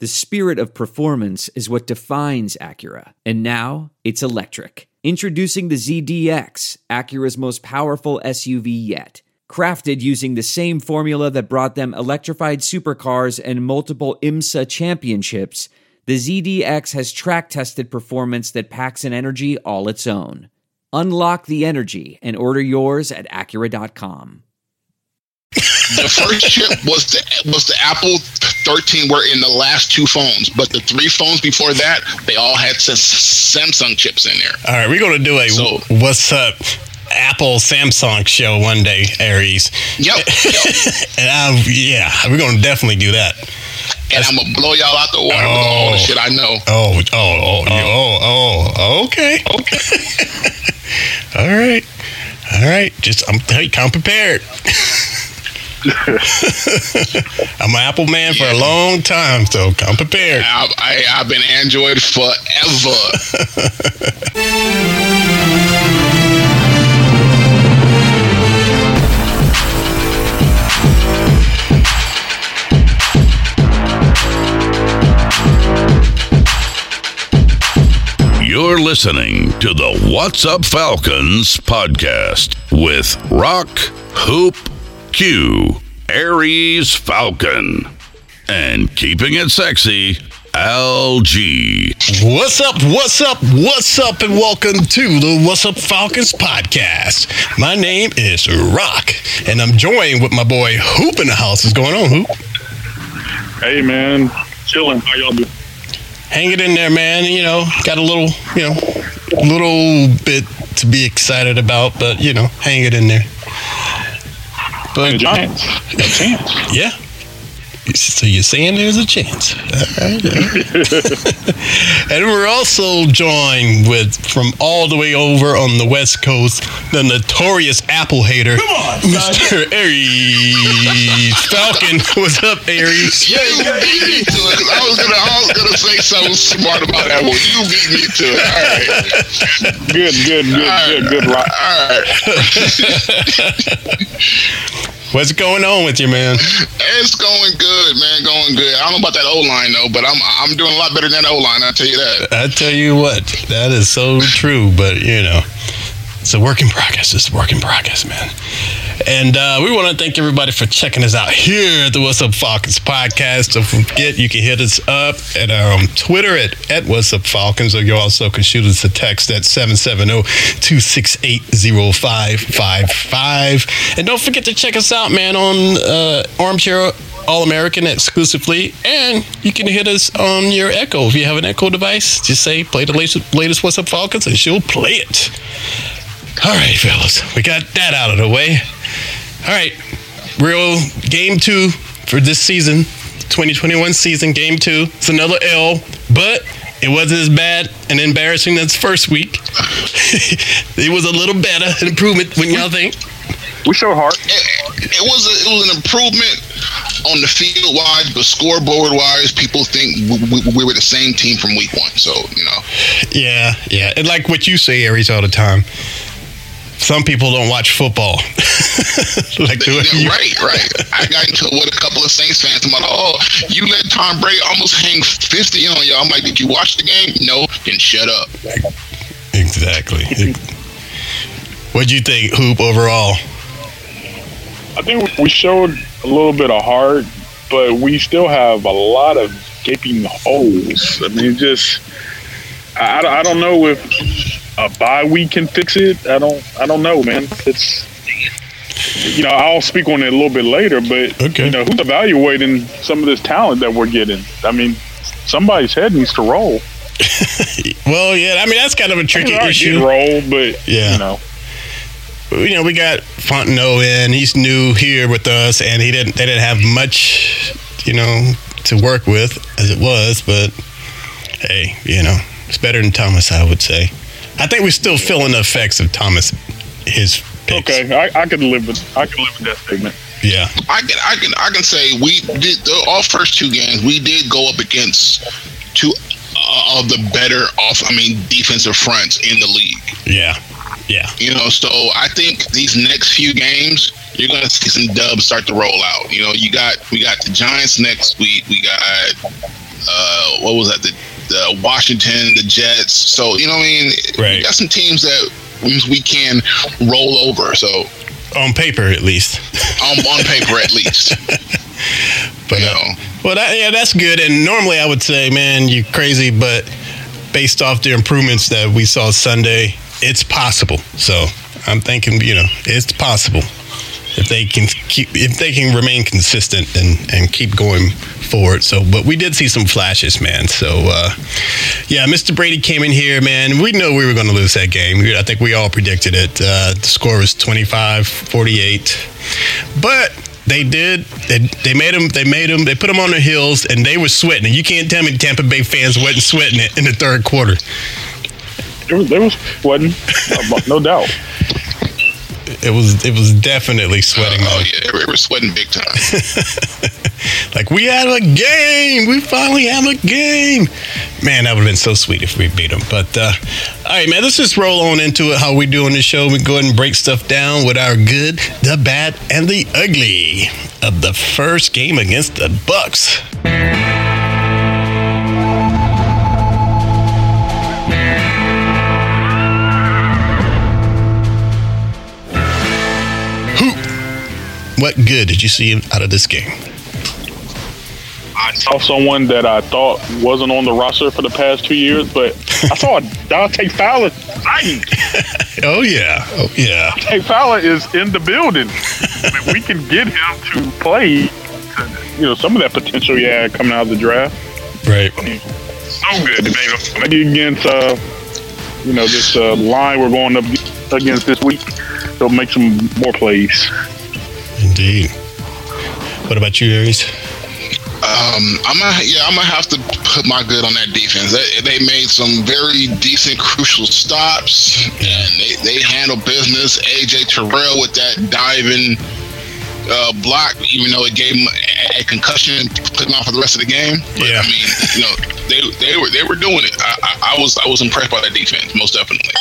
The spirit of performance is what defines Acura. And now it's electric. Introducing the ZDX, Acura's most powerful SUV yet. Crafted using the same formula that brought them electrified supercars and multiple IMSA championships, the ZDX has track tested performance that packs an energy all its own. Unlock the energy and order yours at Acura.com. the first chip was the was the Apple 13 were in the last two phones, but the three phones before that they all had Samsung chips in there. All right, we're gonna do a so, what's up Apple Samsung show one day, Aries. Yep. yep. and I, yeah, we're gonna definitely do that. And I'm gonna blow y'all out the water oh, with all the oh. shit I know. Oh, oh, oh, oh, oh, oh okay, okay. all right, all right. Just I'm you, come prepared. I'm an Apple man for a long time, so come prepared. I, I, I've been Android forever. You're listening to the What's Up Falcons podcast with Rock, Hoop, Q, Aries Falcon, and keeping it sexy, LG. What's up? What's up? What's up? And welcome to the What's Up Falcons podcast. My name is Rock, and I'm joined with my boy Hoop in the house. What's going on, Hoop? Hey, man. Chilling. How y'all doing? hang it in there, man. You know, got a little, you know, little bit to be excited about, but you know, hang it in there. But the Giants, a chance. Yeah, so you're saying there's a chance. and we're also joined with from all the way over on the West Coast, the notorious Apple hater, on, Mr. Aries Falcon. What's up, Aries? Yeah, you beat me to it. I was gonna, I was gonna say something smart about that one. You beat me to it. All right. Good, good, good, right. good, good. All right. What's going on with you, man? It's going good, man. Going good. I don't know about that O line though, but I'm I'm doing a lot better than that O line. I tell you that. I tell you what, that is so true. But you know, it's a work in progress. It's a work in progress, man. And uh, we want to thank everybody for checking us out here at the What's Up Falcons podcast. Don't forget, you can hit us up at um, Twitter at, at What's Up Falcons, or you also can shoot us a text at 770-268-0555. And don't forget to check us out, man, on uh, Armchair all American exclusively, and you can hit us on your Echo. If you have an Echo device, just say play the latest, latest What's Up Falcons, and she'll play it. All right, fellas, we got that out of the way. All right, real game two for this season, 2021 season, game two. It's another L, but it wasn't as bad and embarrassing as first week. it was a little better, an improvement. When y'all think? We showed heart. It, it was a, it was an improvement on the field wise, but scoreboard wise, people think we, we, we, were the same team from week one. So you know. Yeah, yeah, and like what you say, Aries, all the time some people don't watch football. like you, right, right. I got into it with a couple of Saints fans I'm like, oh, you let Tom Brady almost hang fifty on you. I'm like, did you watch the game? No, then shut up. Exactly. What'd you think, Hoop, overall? I think we showed a little bit of heart, but we still have a lot of gaping holes. I mean, just I, I don't know if a bye week can fix it. I don't I don't know, man. It's you know, I'll speak on it a little bit later, but okay. you know, who's evaluating some of this talent that we're getting? I mean, somebody's head needs to roll. well, yeah, I mean that's kind of a tricky I mean, issue. Roll, but yeah, you know. You know, we got Fontenot in. He's new here with us, and he didn't. They didn't have much, you know, to work with as it was. But hey, you know, it's better than Thomas, I would say. I think we're still feeling the effects of Thomas. His picks. okay, I, I could live with I can live with that statement. Yeah, I can I can I can say we did the, all first two games we did go up against two uh, of the better off I mean defensive fronts in the league. Yeah, yeah. You know, so I think these next few games you're going to see some dubs start to roll out. You know, you got we got the Giants next week. We got what was that? The, the Washington, the Jets. So you know, what I mean, Right. we got some teams that we can roll over. So On paper, at least. on, on paper, at least. But You uh, know. well, that, yeah, that's good. And normally, I would say, man, you're crazy, but based off the improvements that we saw Sunday, it's possible. So I'm thinking, you know, it's possible if they can keep if they can remain consistent and and keep going forward. So, but we did see some flashes, man. So, uh, yeah, Mr. Brady came in here, man. We know we were going to lose that game. I think we all predicted it. Uh, the score was 25-48. But they did. They, they made them. They made them. They put them on their heels, and they were sweating. And you can't tell me Tampa Bay fans wasn't sweating it in the third quarter. There was, there was wasn't no doubt. It was. It was definitely sweating. Oh man. yeah, they were sweating big time. Like we have a game. We finally have a game. Man, that would have been so sweet if we beat them. But uh, all right, man, let's just roll on into it. How we do on the show? We go ahead and break stuff down with our good, the bad, and the ugly of the first game against the Bucs. What good did you see out of this game? I saw someone that I thought wasn't on the roster for the past two years, but I saw Dante Fowler. Oh yeah, oh yeah. Dante Fowler is in the building. I mean, we can get him to play. You know, some of that potential he had coming out of the draft. Right. So good. Maybe against uh, you know this uh, line we're going up against this week, he'll make some more plays. Indeed. What about you, Aries? Um, I'm gonna, yeah, I'm gonna have to put my good on that defense. They, they made some very decent, crucial stops, Yeah. and they, they handled business. AJ Terrell with that diving uh, block, even though it gave him a, a concussion, put him out for the rest of the game. But, Yeah. I mean, you know, they they were they were doing it. I, I, I was I was impressed by that defense, most definitely.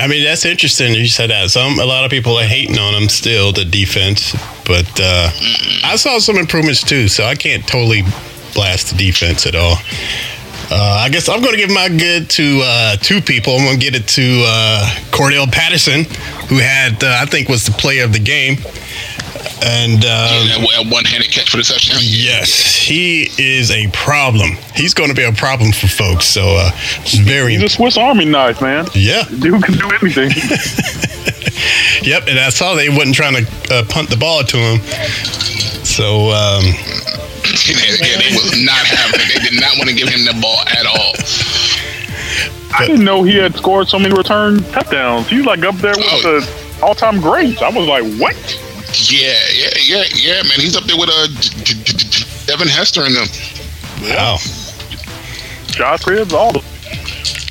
I mean, that's interesting. You said that. Some a lot of people are hating on them still, the defense, but uh, I saw some improvements too. So I can't totally blast the defense at all. Uh, I guess I'm going to give my good to uh, two people. I'm going to get it to uh, Cordell Patterson, who had uh, I think was the player of the game, and. Um, Yeah, that one handed catch for the touchdown. Yes, he is a problem. He's going to be a problem for folks. So uh, it's very He's a Swiss Army knife, man. yeah. Dude can do anything. Yep, and I saw they wasn't trying to uh, punt the ball to him. So um, yeah, yeah, they was not having it. They did not want to give him the ball at all. I didn't know he had scored so many return touchdowns. He was like up there with Oh. the all-time greats. I was like, what? Yeah, yeah, yeah, yeah, man. He's up there with uh, D- D- D- Devin Hester and them. wow, Josh Cribbs, all the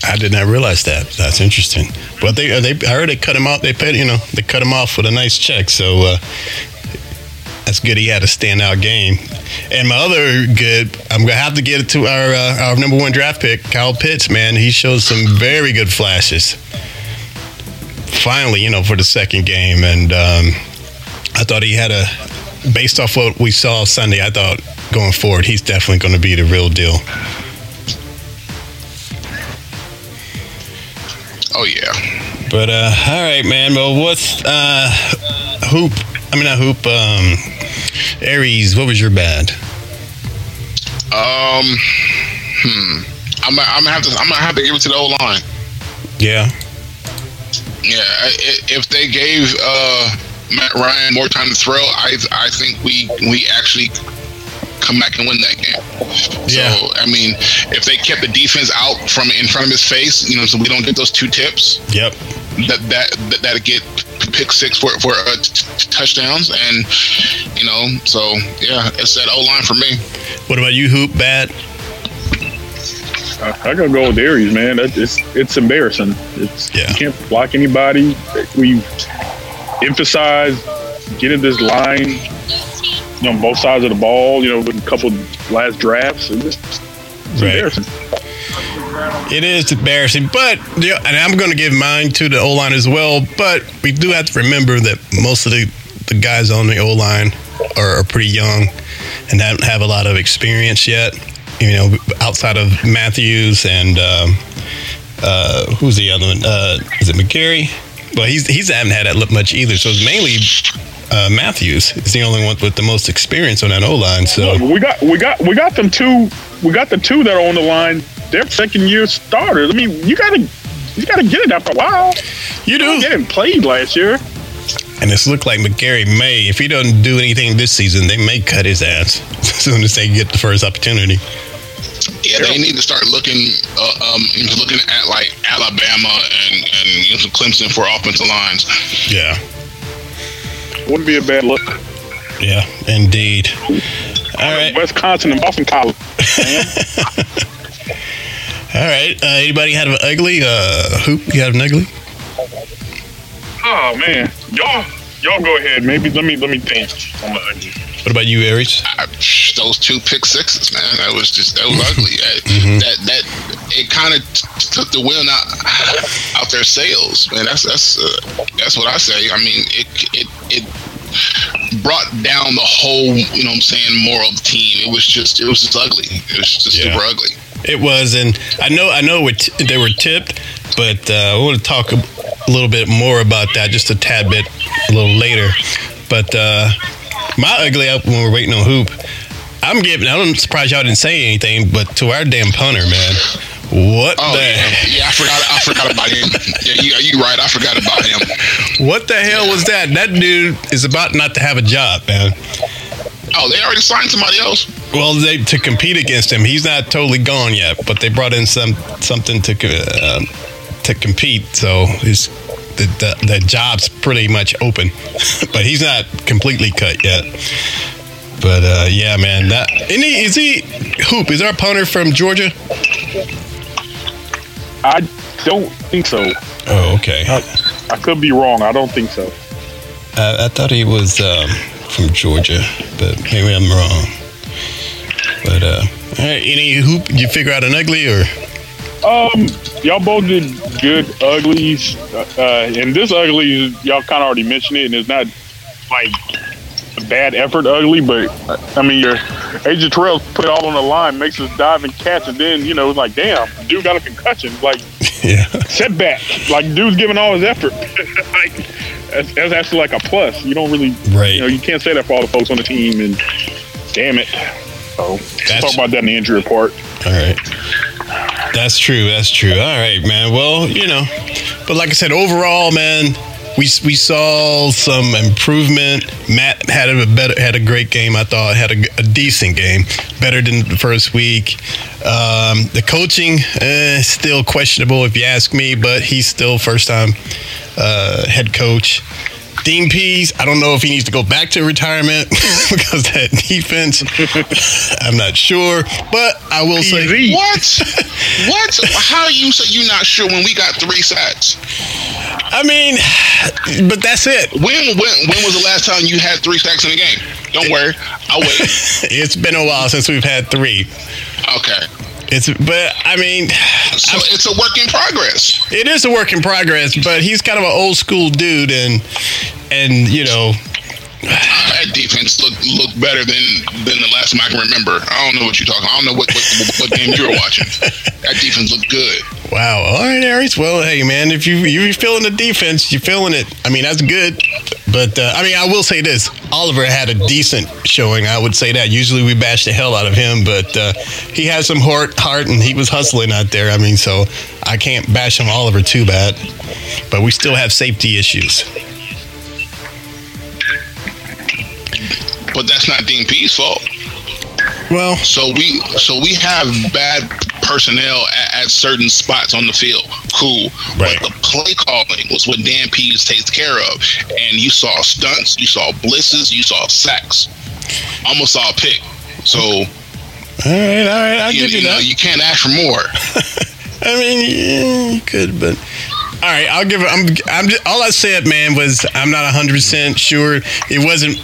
I did not realize that. That's interesting. But they uh, they I heard they cut him off. They paid you know they cut him off with a nice check. So uh, that's good. He had a standout game. And my other good, I'm gonna have to get it to our uh, our number one draft pick, Kyle Pitts. Man, he shows some very good flashes. Finally, you know, for the second game, and um, I thought he had a, based off what we saw Sunday, I thought going forward, he's definitely going to be the real deal. Oh yeah. But uh, all right, man. Well, what's uh, hoop? I mean, not hoop. Um, Aries, what was your bad? Um, hmm. I'm, gonna- I'm gonna have to. I'm gonna have to give it to the O line. Yeah, Yeah, if they gave uh, Matt Ryan more time to throw, I I think we we actually come back and win that game. Yeah. So I mean, if they kept the defense out from in front of his face, you know, so we don't get those two tips, yep. that that that that'd get pick six for for uh, t- t- touchdowns, and you know, so yeah, it's that O line for me. What about you, hoop? Bad. I, I gotta go with Aries, man. That, it's it's embarrassing. It's Yeah. you can't block anybody. We emphasize getting this line, you know, on both sides of the ball. You know, with a couple last drafts. It's, it's Right. embarrassing. It is embarrassing, but and I'm going to give mine to the O line as well. But we do have to remember that most of the the guys on the O line are, are pretty young and don't have a lot of experience yet. You know, outside of Matthews and um, uh, who's the other one? Uh, is it McGary? Well, he's he's haven't had that look much either. So it's mainly uh, Matthews is the only one with the most experience on that O line. So we got we got we got them two. We got the two that are on the line. They're second year starters. I mean, you gotta you gotta get it after a while. you do. Getting played last year. And it's looked like McGary may, if he doesn't do anything this season, they may cut his ass as soon as they get the first opportunity. Yeah, they need to start looking uh, um, looking at like Alabama and, and you know, Clemson for offensive lines. Yeah. Wouldn't be a bad look. Yeah, indeed. All right. Wisconsin and Boston College. All right. Uh, anybody had an ugly uh, hoop? You had an ugly? Oh man, y'all y'all go ahead. Maybe let me let me think. What about you, Aries? I, those two pick sixes, man, that was just that was ugly. Mm-hmm. That that it kind of took the wind out out their sails, man. That's that's uh, that's what I say. I mean, it it it brought down the whole, you know, what I'm saying, moral of the team. It was just it was just ugly. It was just Yeah. super ugly. It was, and I know, I know, it, they were tipped, but uh, I want to talk a, a little bit more about that just a tad bit a little later. But uh, my ugly up when we're waiting on hoop, I'm giving. I'm surprised y'all didn't say anything, but to our damn punter, man, what Oh the yeah, yeah. I forgot. I forgot about him. Yeah, you you right. I forgot about him. what the hell was that? That dude is about not to have a job, man. Oh, they already signed somebody else. Well, they to compete against him. He's not totally gone yet, but they brought in some something to uh, to compete. So his the, the the job's pretty much open, but he's not completely cut yet. But uh, yeah, man, that and he, is he hoop? Is our punter from Georgia? I don't think so. Oh, okay. I could be wrong. I don't think so. I, I thought he was um, from Georgia, but maybe I'm wrong. But uh, all right, any hoop? Did you figure out an ugly or? Um, y'all both did good uglies, uh, uh, and this ugly y'all kind of already mentioned it, and it's not like a bad effort ugly, but I mean your AJ Terrell put it all on the line, makes us dive and catch, and then you know it's like damn, dude got a concussion, like Yeah. setback, like dude's giving all his effort, like that's, that's actually like a plus. You don't really, Right. You know, you can't say that for all the folks on the team, and damn it. So let's That's- talk about that in the injury report. All right. That's true. That's true. All right, man. Well, you know, but like I said, overall, man, we we saw some improvement. Matt had a better had a great game. I thought had a, a decent game, better than the first week. Um, the coaching eh, still questionable if you ask me, but he's still first time uh, head coach. Dean Pees, I don't know if he needs to go back to retirement because that defense, I'm not sure. But I will say, Easy. What? what? How you say you not sure when we got three sacks? I mean, but that's it. When when when was the last time you had three sacks in a game? Don't worry, I'll wait. It's been a while since we've had three. Okay, It's, but I mean, so it's a work in progress. it is a work in progress. But he's kind of an old school dude, and and you know, That defense looked look better than than the last time I can remember. I don't know what you're talking. I don't know what what, what game you were watching. That defense looked good. wow. All right, Aries. Well, hey, man, if you you're feeling the defense, you're feeling it. I mean, that's good. But uh, I mean, I will say this: Oliver had a decent showing. I would say that. Usually, we bash the hell out of him, but uh, he had some heart, heart, and he was hustling out there. I mean, so I can't bash him Oliver too bad. But we still have safety issues. But that's not Dean Pees fault. Well, So we so we have bad personnel at, at certain spots on the field. Cool. Right. But the play calling was what Dan Pees takes care of. And you saw stunts, you saw blitzes, you saw sacks. Almost saw a pick. So all right, all right, I'll you, give you you know that. you can't ask for more. I mean, yeah, you could, but all right, I'll give it. I'm, I'm just, all I said, man, was I'm not 100 percent sure it wasn't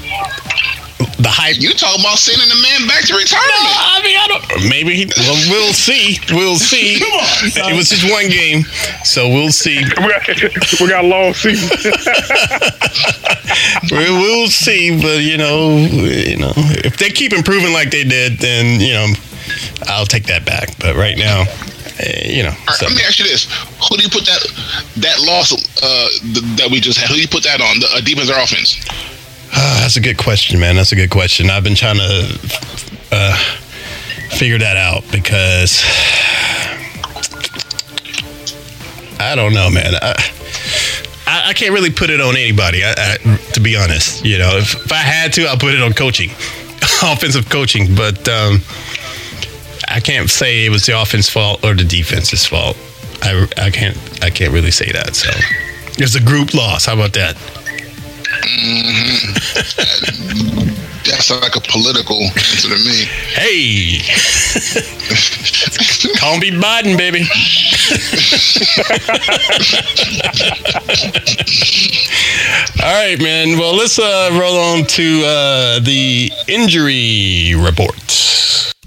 the hype. You talking about sending a man back to retirement. No, I mean, I don't. Maybe. He, well, we'll see. We'll see. Come on, it was just one game, so we'll see. We got, we got a long season. We will see. But you know, you know, if they keep improving like they did, then you know, I'll take that back. But right now, eh, you know, All right, so- let me ask you this: Who do you put that that loss uh, th- that we just had? Who do you put that on? The uh, defense or offense? Ah, that's a good question, man. That's a good question. I've been trying to uh, figure that out because I don't know, man. I, I, can't really put it on anybody. I, I, to be honest, you know, if, if I had to, I'll put it on coaching, offensive coaching. But um, I can't say it was the offense fault or the defense's fault. I, I can't I can't really say that. So it's a group loss. How about that? That's like a political answer to me. Hey, call me Biden, baby. All right, man. Well, let's uh, roll on to uh, the injury report.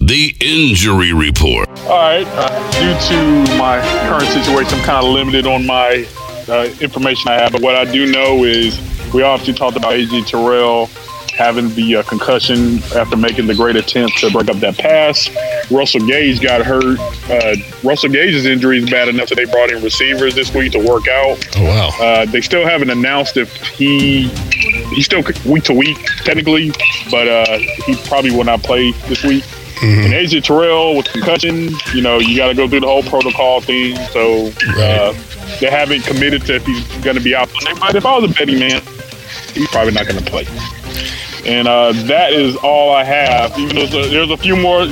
The injury report. All right. Uh, due to my current situation, I'm kind of limited on my uh, information I have. But what I do know is we obviously talked about AJ Terrell having the uh, concussion after making the great attempt to break up that pass. Russell Gage got hurt. Uh, Russell Gage's injury is bad enough that they brought in receivers this week to work out. Oh wow. Uh, they still haven't announced if he he's still week to week technically, but uh, he probably will not play this week. And AJ Terrell with concussion, you know, you got to go through the whole protocol thing. So uh, they haven't committed to if he's going to be out. But if I was a betting man, he's probably not going to play. And uh, that is all I have. Even though there's a, there's a few more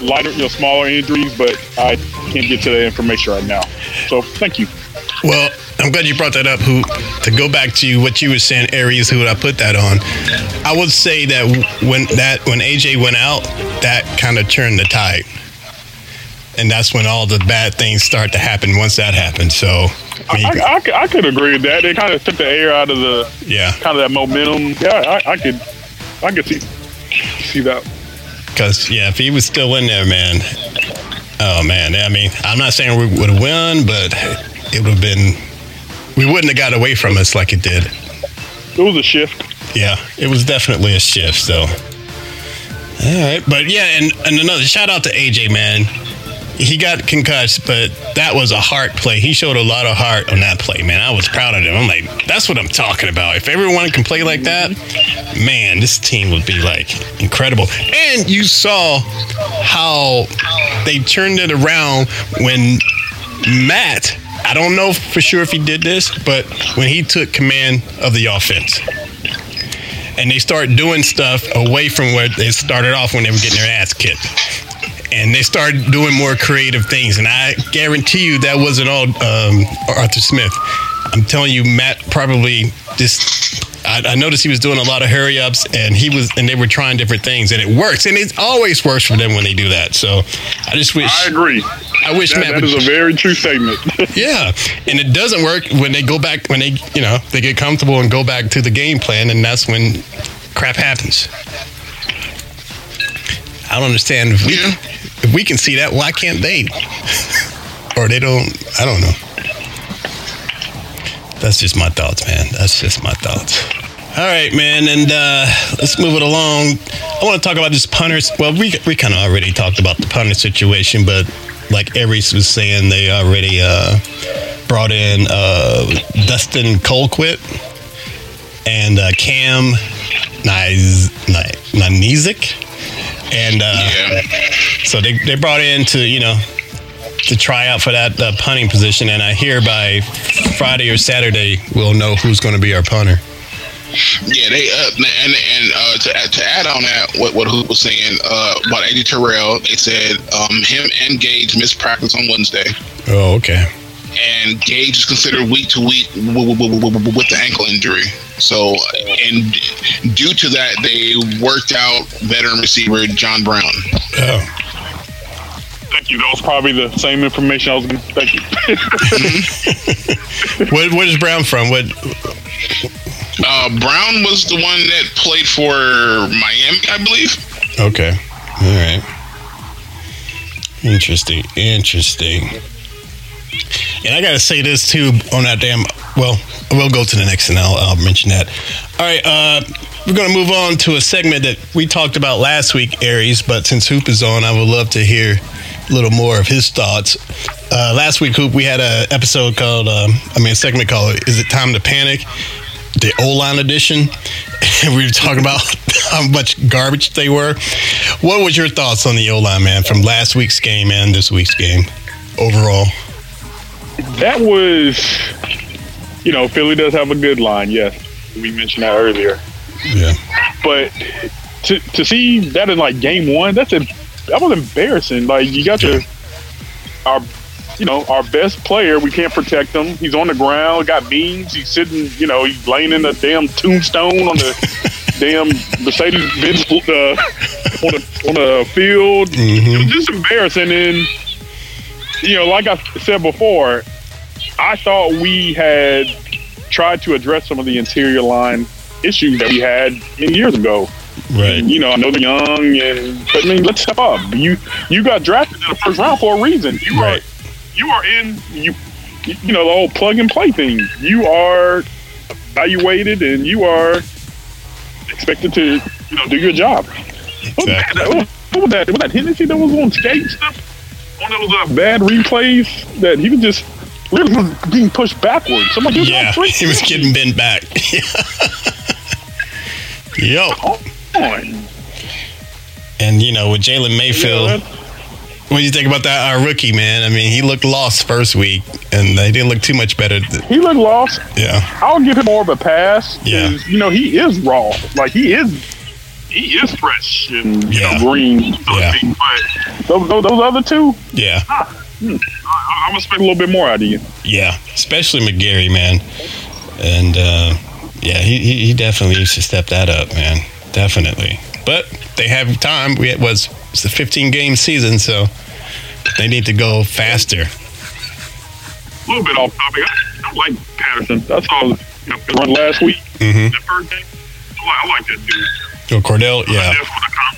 lighter, you know, smaller injuries, but I can't get to that information right now. So thank you. Well, I'm glad you brought that up. Who to go back to what you were saying, Aries? who would I put that on? I would say that when that when AJ went out, that kind of turned the tide, and that's when all the bad things start to happen. Once that happened, so I mean, I, I, could- I could agree with that. It kind of took the air out of the yeah, kind of that momentum. Yeah, I, I could, I could see see that. because yeah, if he was still in there, man, oh man, I mean, I'm not saying we would have won, but it would have been. We wouldn't have got away from us like it did. It was a shift. Yeah, it was definitely a shift. So, all right, but yeah, and, and another shout out to AJ, man. He got concussed, but that was a heart play. He showed a lot of heart on that play, man. I was proud of him. I'm like, that's what I'm talking about. If everyone can play like that, man, this team would be like incredible. And you saw how they turned it around when Matt. I don't know for sure if he did this, but when he took command of the offense and they start doing stuff away from where they started off when they were getting their ass kicked. And they started doing more creative things. And I guarantee you that wasn't all um, Arthur Smith. I'm telling you, Matt probably just. I, I noticed he was doing a lot of hurry ups, and he was, and they were trying different things, and it works, and it always works for them when they do that. So, I just wish. I agree. I wish That, Matt that would. is a very true statement. Yeah, and it doesn't work when they go back when they you know they get comfortable and go back to the game plan, and that's when crap happens. I don't understand if we if we can see that, why can't they? or they don't. I don't know. That's just my thoughts, man. That's just my thoughts. All right, man, and uh, let's move it along. I want to talk about this punters. Well, we we kind of already talked about the punter situation, but like Aries was saying, they already uh, brought in uh, Dustin Colquitt and uh, Cam Niz-. And uh, Yeah. so they, they brought in to, you know, to try out for that uh, punting position. And I hear by Friday or Saturday, we'll know who's going to be our punter. Yeah, they uh, and and uh, to add- to add on that, what what Hoop was saying uh, about AJ Terrell, they said um, him and Gage missed practice on Wednesday, Oh, okay. And Gage is considered week to week with the ankle injury. So, and due to that, they worked out veteran receiver John Brown. Oh, Thank you. That was probably the same information I was going to. Thank you. where, where's Brown from? What? Uh, Brown was the one that played for Miami, I believe. Okay. All right. Interesting. Interesting. And I gotta say this too on that damn. Well, we'll go to the next, and I'll, I'll mention that. All right. Uh, we're to move on to a segment that we talked about last week, Aries. But since Hoop is on, I would love to hear a little more of his thoughts. Uh, last week, Hoop, we had an episode called, um, I mean, a segment called "Is It Time to Panic?" The O line edition, and we were talking about how much garbage they were. What was your thoughts on the O line, man, from last week's game and this week's game overall? That was, you know, Philly does have a good line. Yes, we mentioned that earlier. Yeah. But to to see that in like game one, that's a that was embarrassing. Like you got your our you know our best player, we can't protect him. He's on the ground, got beans. He's sitting, you know, he's laying in a damn tombstone on the damn Mercedes Benz uh, on the on the field. It was just embarrassing. And you know, like I said before, I thought we had tried to address some of the interior line issues that we had years ago. Right. You know, I know they're young, and but I mean, let's step up. You you got drafted in the first round for a reason. You Right. are you are in you you know the whole plug and play thing. You are evaluated, and you are expected to you know do your job. What was that? What was that? Was that Hennessy that was on skate stuff? One of those uh, bad replays that he was just was being pushed backwards. I'm like, Yeah, he was getting bent back. Yo. And, you know, with Jalen Mayfield, Yeah, what do you think about that our rookie, man? I mean, he looked lost first week, and they didn't look too much better. he looked lost. Yeah. I'll give him more of a pass. Yeah. You know, he is raw. Like he is he is fresh and you Yeah. know, green. so Yeah. speak. But those, those, those other two, Yeah. I, I'm gonna expect a little bit more out of you. Yeah. Especially McGary, man. And, uh, yeah, he, he, he definitely needs to step that up, man. Definitely. But they have time. We it was it's a 15 game season, so they need to go faster. A little bit off topic. I, I like Patterson. That's all. You know, he run last week. Mm-hmm. The first game. I like, I like that dude. Oh, Cordell, yeah. definitely would have com-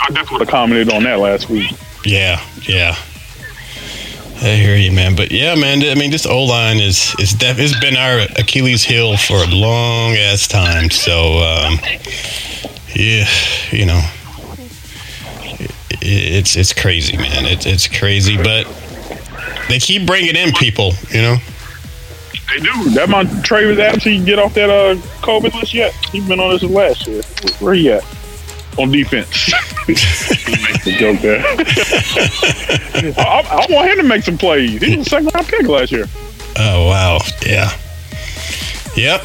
I definitely would have commented on that last week. Yeah, yeah. I hear you, man. But yeah, man. I mean, this O line is is def- it's been our Achilles heel for a long ass time. So um, yeah, you know, it, it's it's crazy, man. It's it's crazy, but they keep bringing in people. You know. They do. That my Travis Adams, he can get off that uh, COVID list yet? He's been on this last year. Where he at? On defense. he makes a joke there. I, I, I want him to make some plays. He was a second round pick last year. Oh wow, yeah, yep.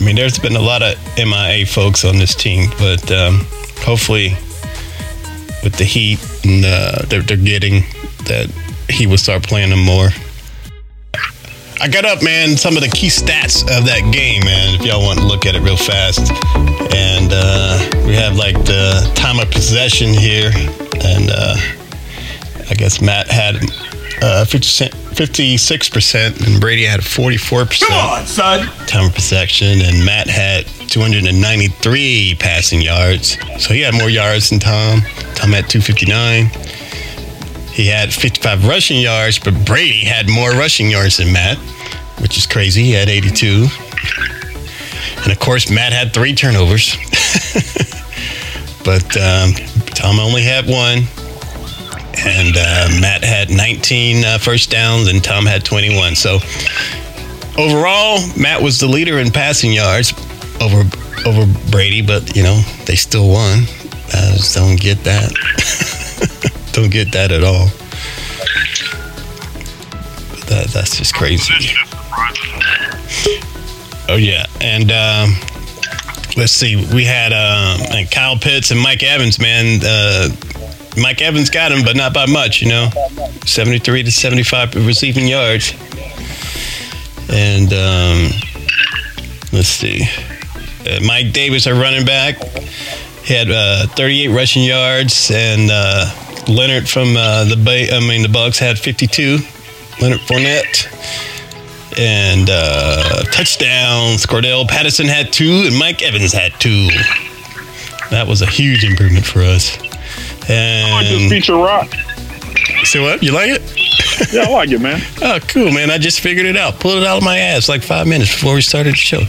I mean, there's been a lot of MIA folks on this team, but um, hopefully, with the heat and uh, they're, they're getting, that he will start playing them more. I got up, man, some of the key stats of that game, man. If y'all want to look at it real fast, and uh, we have like the time of possession here, and uh, I guess Matt had uh, 50, 56%, and Brady had 44%. Come on, son. Time of possession, and Matt had 293 passing yards. So he had more yards than Tom. Tom had 259. He had 55 rushing yards, but Brady had more rushing yards than Matt, which is crazy. He had 82. And of course, Matt had three turnovers. but um, Tom only had one and uh, Matt had 19 uh, first downs, and Tom had 21. So overall, Matt was the leader in passing yards over over Brady, but you know they still won. I just don't get that. don't get that at all. But that, that's just crazy. Oh yeah, and um, let's see, we had and Kyle Pitts and Mike Evans. Man, uh, Mike Evans got him, but not by much. You know, seventy-three to seventy-five receiving yards. And um, let's see, uh, Mike Davis, our running back, he had uh, thirty-eight rushing yards, and uh, Leonard from uh, the Bay, I mean the Bucs had fifty-two. Leonard Fournette and uh, touchdowns. Cordell Patterson had two, and Mike Evans had two. That was a huge improvement for us. I like this And feature rock. see what you like it? Yeah, I like it, man. Oh, cool, man! I just figured it out. Pulled it out of my ass like five minutes before we started the show.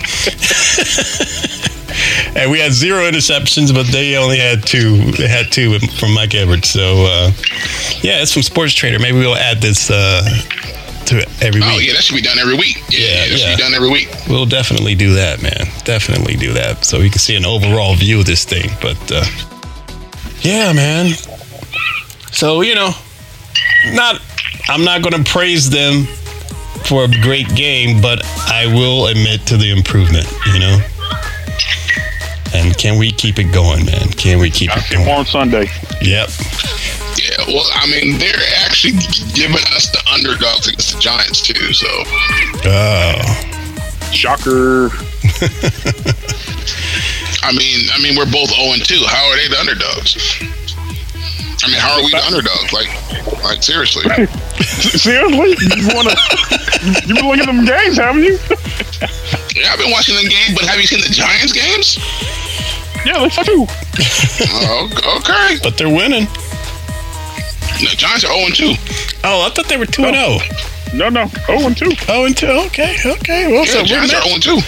and we had zero interceptions, but they only had two. They had two from Mike Edwards. So uh, yeah, it's from Sports Trader. Maybe we'll add this uh, to every week. Oh yeah, that should be done every week. Yeah, Yeah, that should be done every week. We'll definitely do that, man. Definitely do that, so we can see an overall view of this thing. But uh, yeah, man. So you know, not I'm not going to praise them for a great game, but I will admit to the improvement. You know. And can we keep it going, man? Can we keep it Tomorrow going? on Sunday. Yep. Yeah, well, I mean, they're actually giving us the underdogs against the Giants too. So Oh, Shocker. I mean, I mean, we're both zero and two. How are they the underdogs? I mean, how are we the underdogs? Like, like seriously? Seriously? You wanna you been looking at them games, haven't you? Yeah, I've been watching the game, but have you seen the Giants games? Yeah, they too. Oh, okay. but they're winning. The Giants are zero and two. Oh, I thought they were two and zero. No, no. Oh and two. Oh, and two. Okay, okay. Well, Yeah, so the we're Giants are not- zero and two.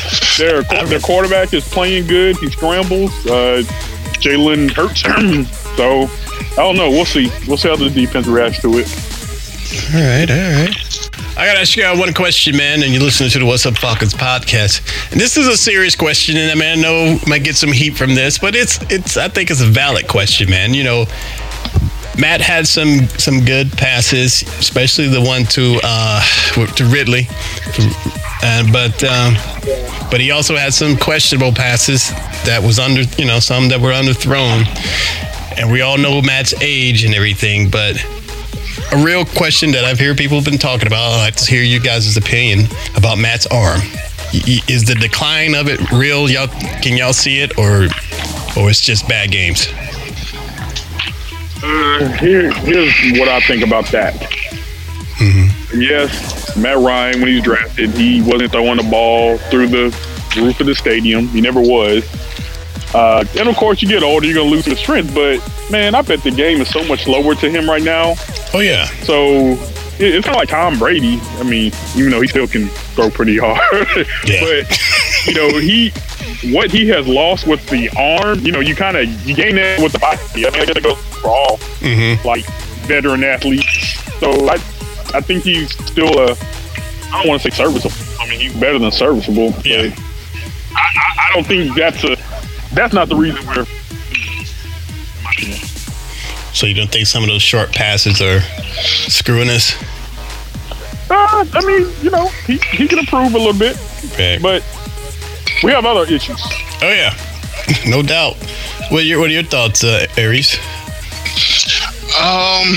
Their their quarterback is playing good. He scrambles. Uh, Jalen Hurts. so I don't know. We'll see. We'll see how the defense reacts to it. All right, all right. I gotta ask you one question, man, and you're listening to the What's Up Falcons podcast. And this is a serious question, and I mean, I know I might get some heat from this, but it's it's I think it's a valid question, man. You know, Matt had some some good passes, especially the one to uh to Ridley, but um, but he also had some questionable passes that was under you know some that were underthrown, and we all know Matt's age and everything, but a real question that I've heard people have been talking about. I'd like to hear you guys' opinion about Matt's arm. Is the decline of it real? Y'all can y'all see it, or or it's just bad games? Uh, here, here's what I think about that. Mm-hmm. Yes, Matt Ryan, when he was drafted, he wasn't throwing the ball through the roof of the stadium. He never was. Uh, and of course, you get older, you're gonna lose the strength. But man, I bet the game is so much lower to him right now. Oh yeah, So it- it's kind of like Tom Brady. I mean, even though he still can throw pretty hard, Yeah. but you know he what he has lost with the arm. You know, you kind of you gain that with the body. I mean, I it goes for all like veteran athletes. So I I think he's still a I don't want to say serviceable. I mean, he's better than serviceable. Yeah. I, I, I don't think that's a that's not the reason we're. in my opinion. so you don't think some of those short passes are screwing us? Uh, I mean, you know, he, he can improve a little bit, Right. but we have other issues. oh yeah, no doubt. What are your What are your thoughts, uh, Aries? Um,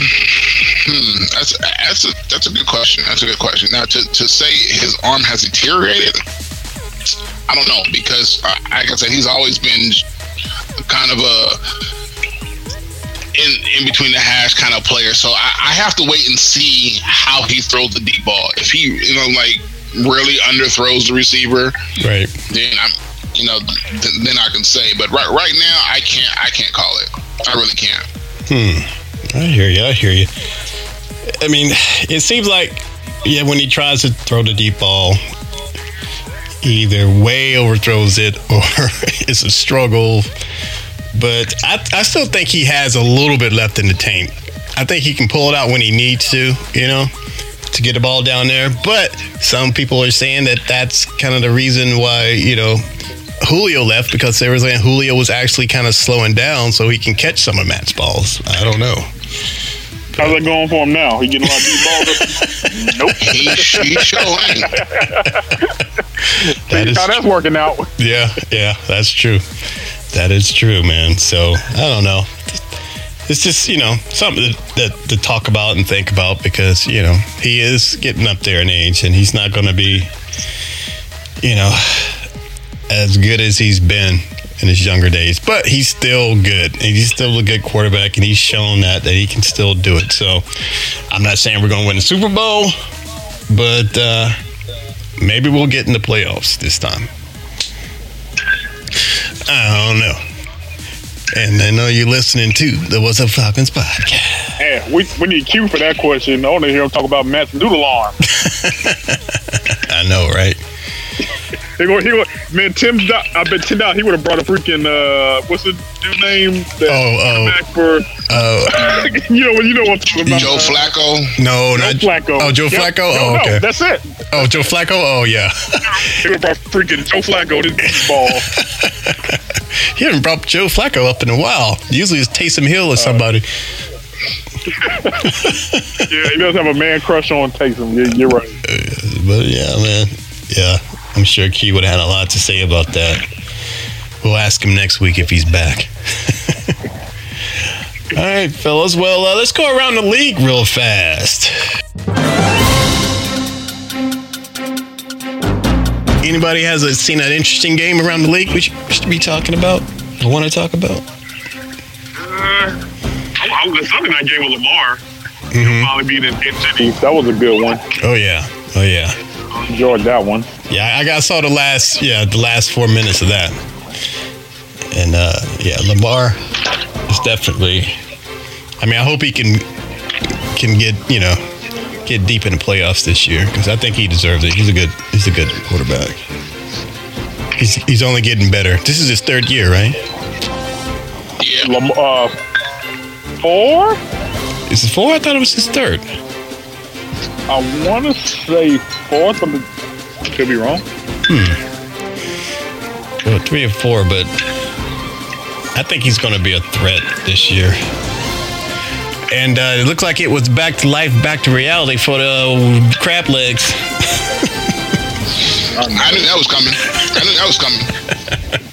hmm, that's that's a that's a good question. That's a good question. Now, to, to say his arm has deteriorated, I don't know because, uh, like I said, he's always been kind of a in in between the hash kind of player. So I, I have to wait and see how he throws the deep ball. If he, you know, like really underthrows the receiver, Right. then I'm, you know, th- then I can say. But right right now, I can't I can't call it. I really can't. Hmm. I hear you. I hear you. I mean, it seems like, yeah, when he tries to throw the deep ball, either way overthrows it or it's a struggle. But I, I still think he has a little bit left in the tank. I think he can pull it out when he needs to, you know, to get the ball down there. But some people are saying that that's kind of the reason why, you know, Julio left because they were saying Julio was actually kind of slowing down so he can catch some of Matt's balls. I don't know. How's that going for him now? He getting a lot of deep balls? nope. He, he sure ain't. That is How that's working out? Yeah, yeah, that's true. That is true, man. So I don't know. It's just you know something that, that to talk about and think about because you know he is getting up there in age and he's not going to be, you know, as good as he's been in his younger days. But he's still good. And he's still a good quarterback, and he's shown that that he can still do it. So I'm not saying we're going to win the Super Bowl, but uh, maybe we'll get in the playoffs this time. I don't know. And I know you're listening to the What's Up Falcons podcast. Yeah, we, we need Q for that question. I want to hear him talk about Matt's noodle arm. I know, right? He go, he go, man, Tim. Do- I bet Tim dollars he would have brought a freaking uh, what's the dude name? That Oh, oh. back for Uh, you know what you know what I'm talking about. Joe uh, Flacco. no, Joe not Flacco. Oh, Joe Yep. Flacco. Oh, no, okay. that's it. Oh, Joe Flacco. Oh, yeah. He would have brought freaking Joe Flacco this ball. he haven't brought Joe Flacco up in a while. Usually it's Taysom Hill or somebody. yeah, he does have a man crush on Taysom. You're, you're right. But yeah, man. Yeah, I'm sure Key would have had a lot to say about that. We'll ask him next week if he's back. All right, fellas. Well, uh, let's go around the league real fast. Anybody has a, seen an interesting game around the league we should, should be talking about? I want to talk about. Uh, I was Sunday night game with Lamar. Mhm. Finally beat in City. That was a good one. Oh yeah, oh yeah, Enjoyed that one. Yeah. I got saw the last yeah the last four minutes of that, and uh, yeah, Lamar is definitely. I mean, I hope he can can get you know get deep in the playoffs this year because I think he deserves it. He's a good he's a good quarterback. He's he's only getting better. This is his third year, right? Yeah. Lam- uh, four? Is it four? I thought it was his third. I want to say fourth, but I could be wrong. Well, three or four, but I think he's going to be a threat this year. And uh, it looks like it was back to life, back to reality for the crab legs. I knew that was coming. I knew that was coming.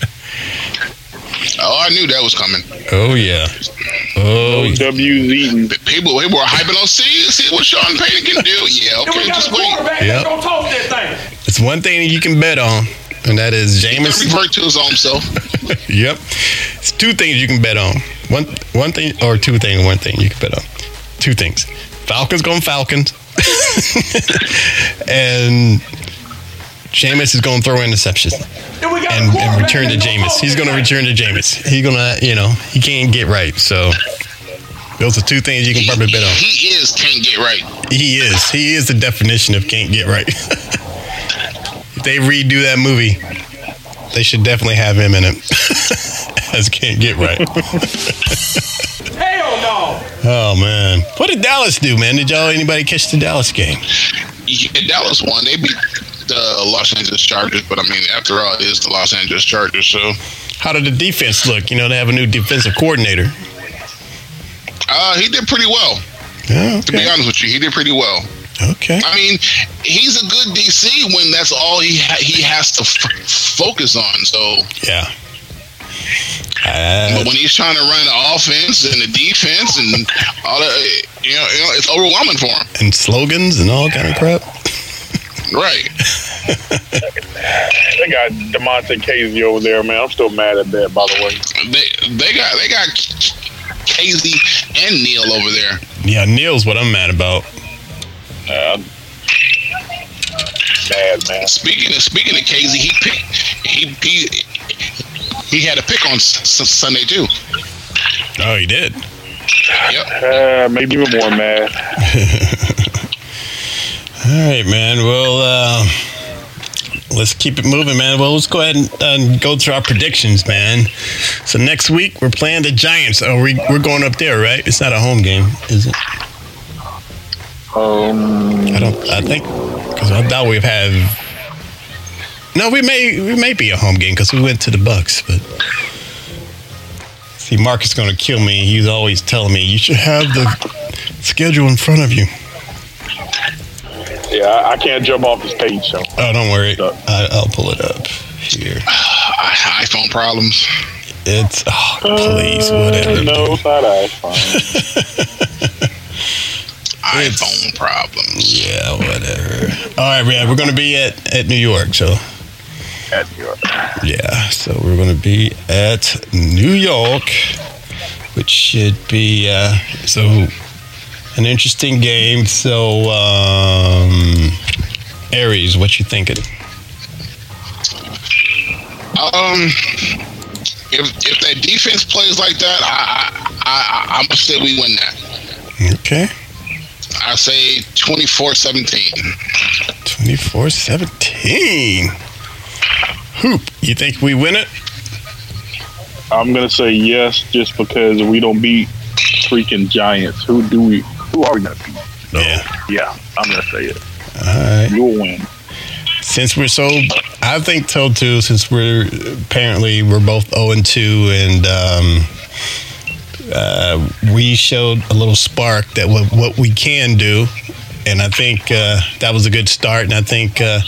Oh, I knew that was coming. Oh yeah. Oh yeah. W's eating. People, people were hyping on see, see what Sean Payton can do. Yeah, okay, just wait. Yep. It's one thing you can bet on, and that is He Jameis. revert to his own self. yep. It's two things you can bet on. One one thing or two things, one thing you can bet on. Two things. Falcons going Falcons. and Jameis is going to throw interceptions. And, and return to Jameis. He's going to return to Jameis. He's going to, you know, he can't get right. So those are two things you can probably bet on. He is can't get right. He is. He is the definition of can't get right. if they redo that movie, they should definitely have him in it as can't get right. Hell no! Oh man, what did Dallas do, man? Did y'all anybody catch the Dallas game? Yeah, Dallas won. They beat the Los Angeles Chargers, but I mean, after all, it is the Los Angeles Chargers. So, How did the defense look? You know, they have a new defensive coordinator. uh, he did pretty well. Yeah, To be honest with you, he did pretty well. Okay. I mean, he's a good DC when that's all he ha- he has to f- focus on. So, Yeah. but Uh, when he's trying to run the offense and the defense and all that, you know, you know it's overwhelming for him. and slogans and all kind of crap. Right. They got Damontae Kazee over there, man. I'm still mad at that, by the way. They they got they got Kazee and Neal over there. Yeah, Neal's what I'm mad about. Uh, mad, man. Speaking of speaking of Kazee, he picked he he he had a pick on S- S- Sunday too. Oh, he did. Yep. Uh, maybe even more mad. All right, man. Well, uh, let's keep it moving, man. Well, let's go ahead and, and go through our predictions, man. So next week we're playing the Giants. Oh, we, we're going up there, right? It's not a home game, is it? Um, I don't. I think because I thought we've had. No, we may we may be a home game because we went to the Bucs, but. See, Mark is going to kill me. He's always telling me you should have the schedule in front of you. yeah, I, I can't jump off this page, so. Oh, don't worry. I, I'll pull it up here. I- iPhone problems. It's oh, please whatever. Uh, no, side eye. Fine. iPhone problems. Yeah, whatever. All right, man. We're gonna be at at New York, so At New York. yeah. So we're gonna be at New York, which should be uh, so an interesting game. So um, Aries, what you thinking? Um, if if that defense plays like that, I I, I I'm gonna say we win that. Okay, I say 24-17. 24-17. Hoop, you think we win it? I'm gonna say yes, just because we don't beat freaking Giants. Who do we? Who are we gonna beat? Yeah. Yeah, I'm gonna say it. All right. You'll win. Since we're so, I think so too. Since we're apparently we're both zero and two, and um, uh, we showed a little spark that what, what we can do, and I think uh, that was a good start. And I think uh,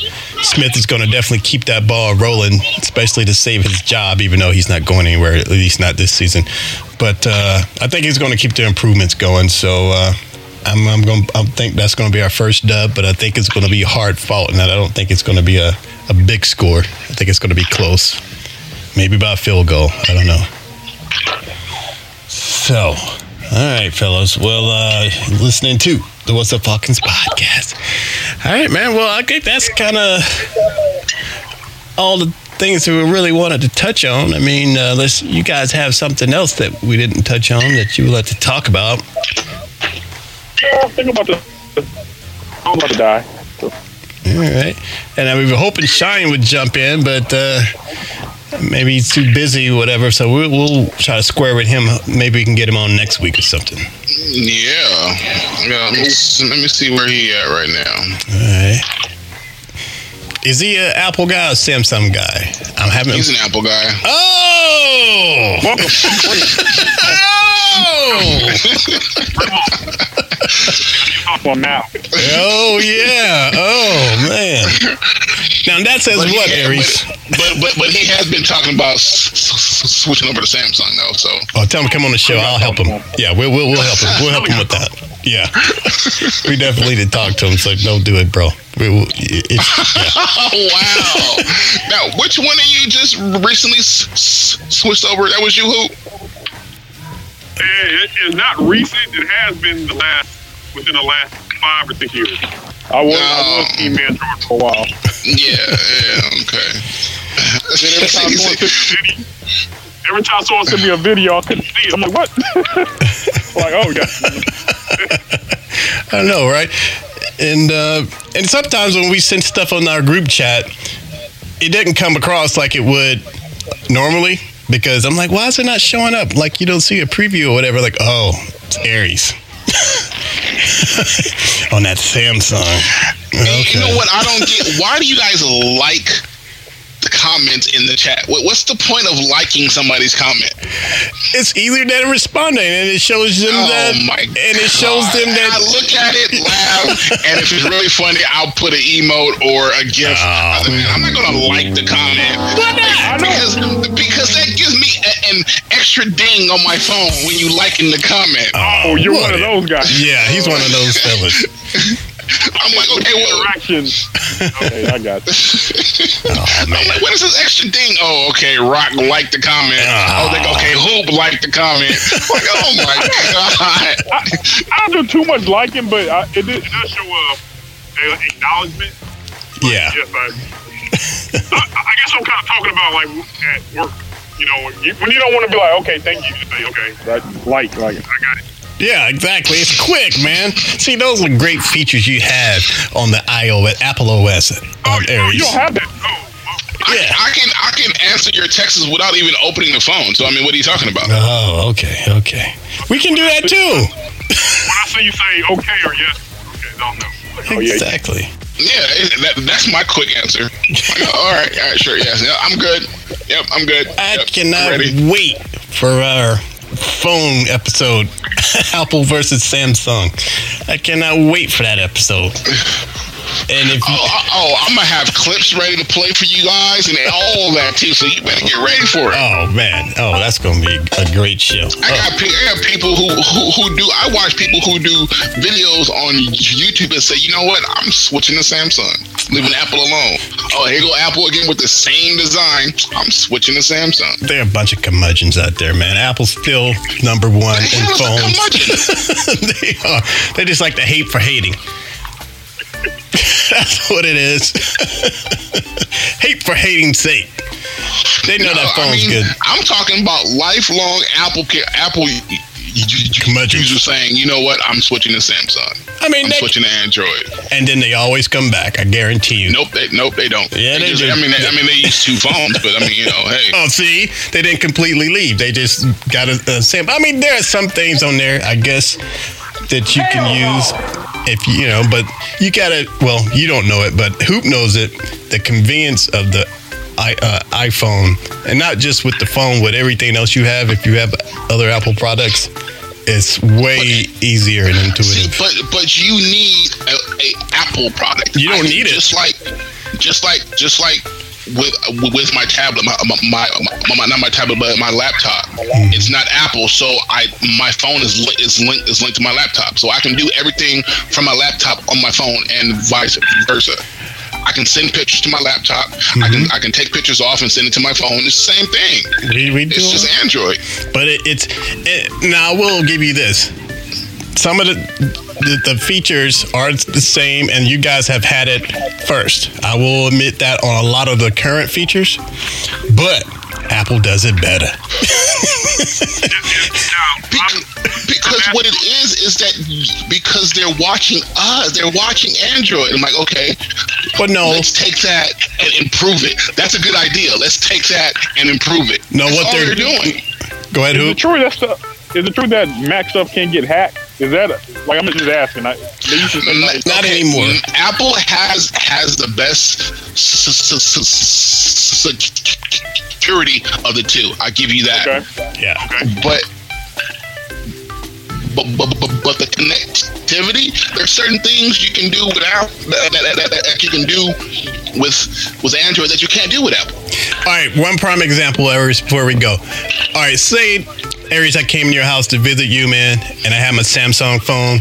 Smith is going to definitely keep that ball rolling, especially to save his job, even though he's not going anywhere, at least not this season. But uh, I think he's going to keep the improvements going. So. Uh, I'm, I'm going. I think that's going to be our first dub, but I think it's going to be hard fought, and I don't think it's going to be a, a big score. I think it's going to be close, maybe by a field goal. I don't know. So, all right, fellas. Well, uh, listening to the What's Up Falcons podcast. All right, man. Well, I think that's kind of all the things that we really wanted to touch on. I mean, uh, let's. You guys have something else that we didn't touch on that you would like to talk about. Yeah, think about the. I'm about to die. All right. And I we were hoping Shine would jump in, but uh, maybe he's too busy, whatever. So we'll, we'll try to square with him. Maybe we can get him on next week or something. Yeah. Yeah. Let me, let me see where he at right now. All right. Is he an Apple guy or Samsung guy? I'm having. He's an Apple guy. oh! oh! Up now. oh yeah! Oh man! Now that says But he- what, Aries? But, but but he has been talking about s- s- s- switching over to Samsung though. So Oh, tell him to come on the show. I'll help him. Yeah, we'll we'll, we'll help him. We'll help him with that. Yeah, we definitely need to talk to him. So don't do it, bro. We will, it's, yeah. oh wow. now which one of you just recently s- s- switched over? That was you who? It, it's not recent. It has been the last within the last five or six years. I was, I No. was Team Man Jordan for a while. Yeah. Yeah. Okay. Then every time someone sent me a video, every time someone sent me a video, I couldn't see it. I'm like, what? like, oh yeah. I don't know, right? And uh, and sometimes when we send stuff on our group chat, it doesn't come across like it would normally because I'm like, why is it not showing up? Like you don't see a preview or whatever. Like, oh, it's Aries on that Samsung. Okay. You know what? I don't get. Why do you guys like comments in the chat? What's the point of liking somebody's comment? It's easier than responding, and it shows them Oh that, my and it shows God. them I that. look at it, laugh, and if it's really funny, I'll put an emote or a gif. Oh, I mean, I'm not gonna like the comment. Why not? Because because that gives me a, an extra ding on my phone when you liking the comment. Oh, oh you're one of those guys. Yeah, he's one of those fellas. I'm like, okay, well, Interactions. Okay, I got you. I'm like, what is this extra ding? Oh, okay, Rock liked the comment. Oh, they go, okay, Hoop liked the comment. like, oh my god. I, I don't do too much liking, but I, it, did, it does show up uh, acknowledgement. Yeah. Yes, I, I, I guess I'm kind of talking about like at work. You know, when you, when you don't want to be like, okay, thank you, you say, okay, that, like, like, I got it. Yeah, exactly. It's quick, man. See, those are great features you have on the iOS, Apple OS, um, Oh, you, Aries. you don't have that. Oh, oh. I, Yeah. I can I can answer your texts without even opening the phone. So I mean, what are you talking about? Oh, okay, okay. We can do that too. When I say you say okay or yes, okay, don't know. Like, oh, yeah, Exactly. Yeah, that, that's my quick answer. Like, all right, all right, sure, yes, yeah, I'm good. Yep, I'm good. I Yep, cannot wait for our phone episode, Apple versus Samsung. I cannot wait for that episode. And if Oh, you, oh, oh, oh I'm gonna have clips ready to play for you guys and all that too. So you better get ready for it. oh man, oh that's gonna be a great show. I Oh, got pe- I got people who, who who do. I watch people who do videos on YouTube and say, you know what, I'm switching to Samsung, leaving Apple alone. Oh, here go Apple again with the same design. I'm switching to Samsung. there are a bunch of curmudgeons out there, man. Apple's still number one The in phones. they are. They just like to hate for hating. That's what it is. hate for hating's sake. They know that phone's I mean, good. I'm talking about lifelong Apple ca- Apple users saying, you know what, I'm switching to Samsung. I mean, I'm they- switching to Android. and then they always come back. I guarantee you. Nope, they, nope, they don't. Yeah, they just, do. I mean, they, I mean, they use two phones, but I mean, you know, hey, Oh, see, they didn't completely leave. They just got a, a sample. I mean, there are some things on there, I guess, that you can use if you, you know, but you gotta. Well, you don't know it, but Hoop knows it. The convenience of the I, uh, iPhone, and not just with the phone, with everything else you have. If you have other Apple products, it's way easier and See, intuitive. but but you need a, a Apple product. You don't I- need it. Just like, just like, just like with with my tablet, my, my, my, my not my tablet, but my laptop. It's not Apple, so I my phone is is linked is linked to my laptop, so I can do everything from my laptop on my phone and vice versa. I can send pictures to my laptop. I can mm-hmm. I can take pictures off and send it to my phone. It's the same thing. We, we It's just Android. but it, it's it, now. I will give you this. Some of the, the the features are the same, and you guys have had it first. I will admit that on a lot of the current features, but Apple does it better. Because, because what it is is that because they're watching us, they're watching Android. I'm like, okay, But no, let's take that and improve it. That's a good idea. Let's take that and improve it. No, That's what all they're- doing. go ahead, Is it true that stuff? Is it true that Mac stuff can't get hacked? Is that like I'm just asking? I, they used to say like, Not anymore. Apple has has the best s- s- s- s- security of the two. I give you that. okay, Yeah, but but, but, but, but the connectivity there's certain things you can do without that, that, that, that, that you can do with with android that you can't do with apple All right, one prime example, Aries, before we go. All right, say, Aries, I came to your house to visit you, man, and I have my Samsung phone,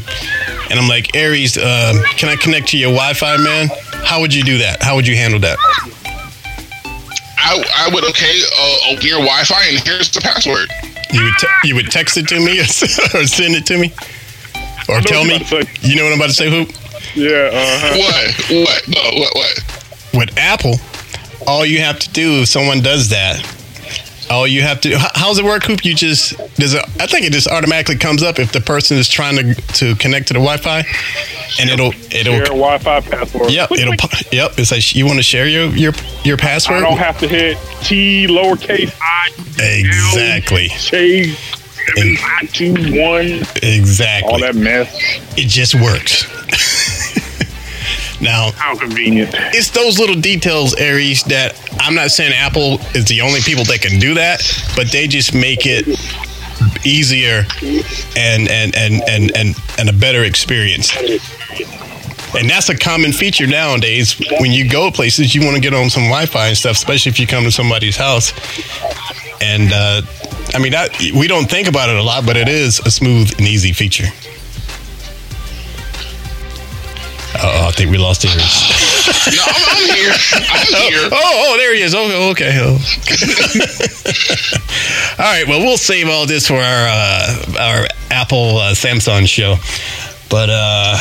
and I'm like, Aries, uh, can I connect to your Wi-Fi, man? How would you do that? How would you handle that? i, I would okay uh, open your wi-fi and here's the password You would te- you would text it to me or send it to me, or tell me. you're about to say. You know what I'm about to say, Hoop? yeah, uh-huh. what what no what what With Apple, all you have to do if someone does that, all you have to how's it work, Hoop? You just does it? I think it just automatically comes up if the person is trying to to connect to the Wi-Fi, and it'll it'll share Wi-Fi password. Yep, Click, it'll. click. Yep, it's like you want to share your your your password. I don't have to hit T lowercase I Exactly, seven five two one exactly. all that mess. It just works. now, how convenient. it's those little details, Aries, that I'm not saying Apple is the only people that can do that, but they just make it easier and and and and and, and a better experience. And that's a common feature nowadays. When you go places, you want to get on some Wi-Fi and stuff, especially if you come to somebody's house. And uh, I mean, that, we don't think about it a lot, but it is a smooth and easy feature. Think we lost Aries. no i'm, I'm here i'm here Oh, oh, there he is. Okay, okay. Oh. all right. Well, we'll save all this for our uh, our Apple uh, Samsung show. But uh,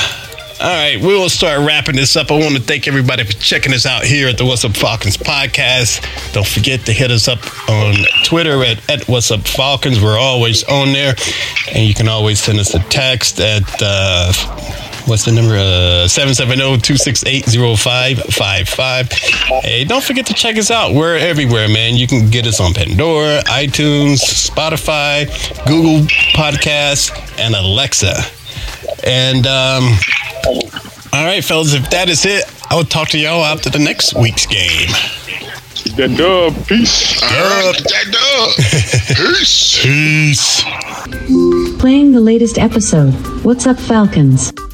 all right, we will start wrapping this up. I want to thank everybody for checking us out here at the What's Up Falcons podcast. Don't forget to hit us up on Twitter at, at What's Up Falcons. We're always on there, and you can always send us a text at. Uh, What's the number? Uh, 770-268-0555. Hey, don't forget to check us out. We're everywhere, man. You can get us on Pandora, iTunes, Spotify, Google Podcasts, and Alexa. And um, all right, fellas, if that is it, I'll talk to y'all after the next week's game. That dub, peace. all right that dub peace Peace. Playing the latest episode. What's up, Falcons?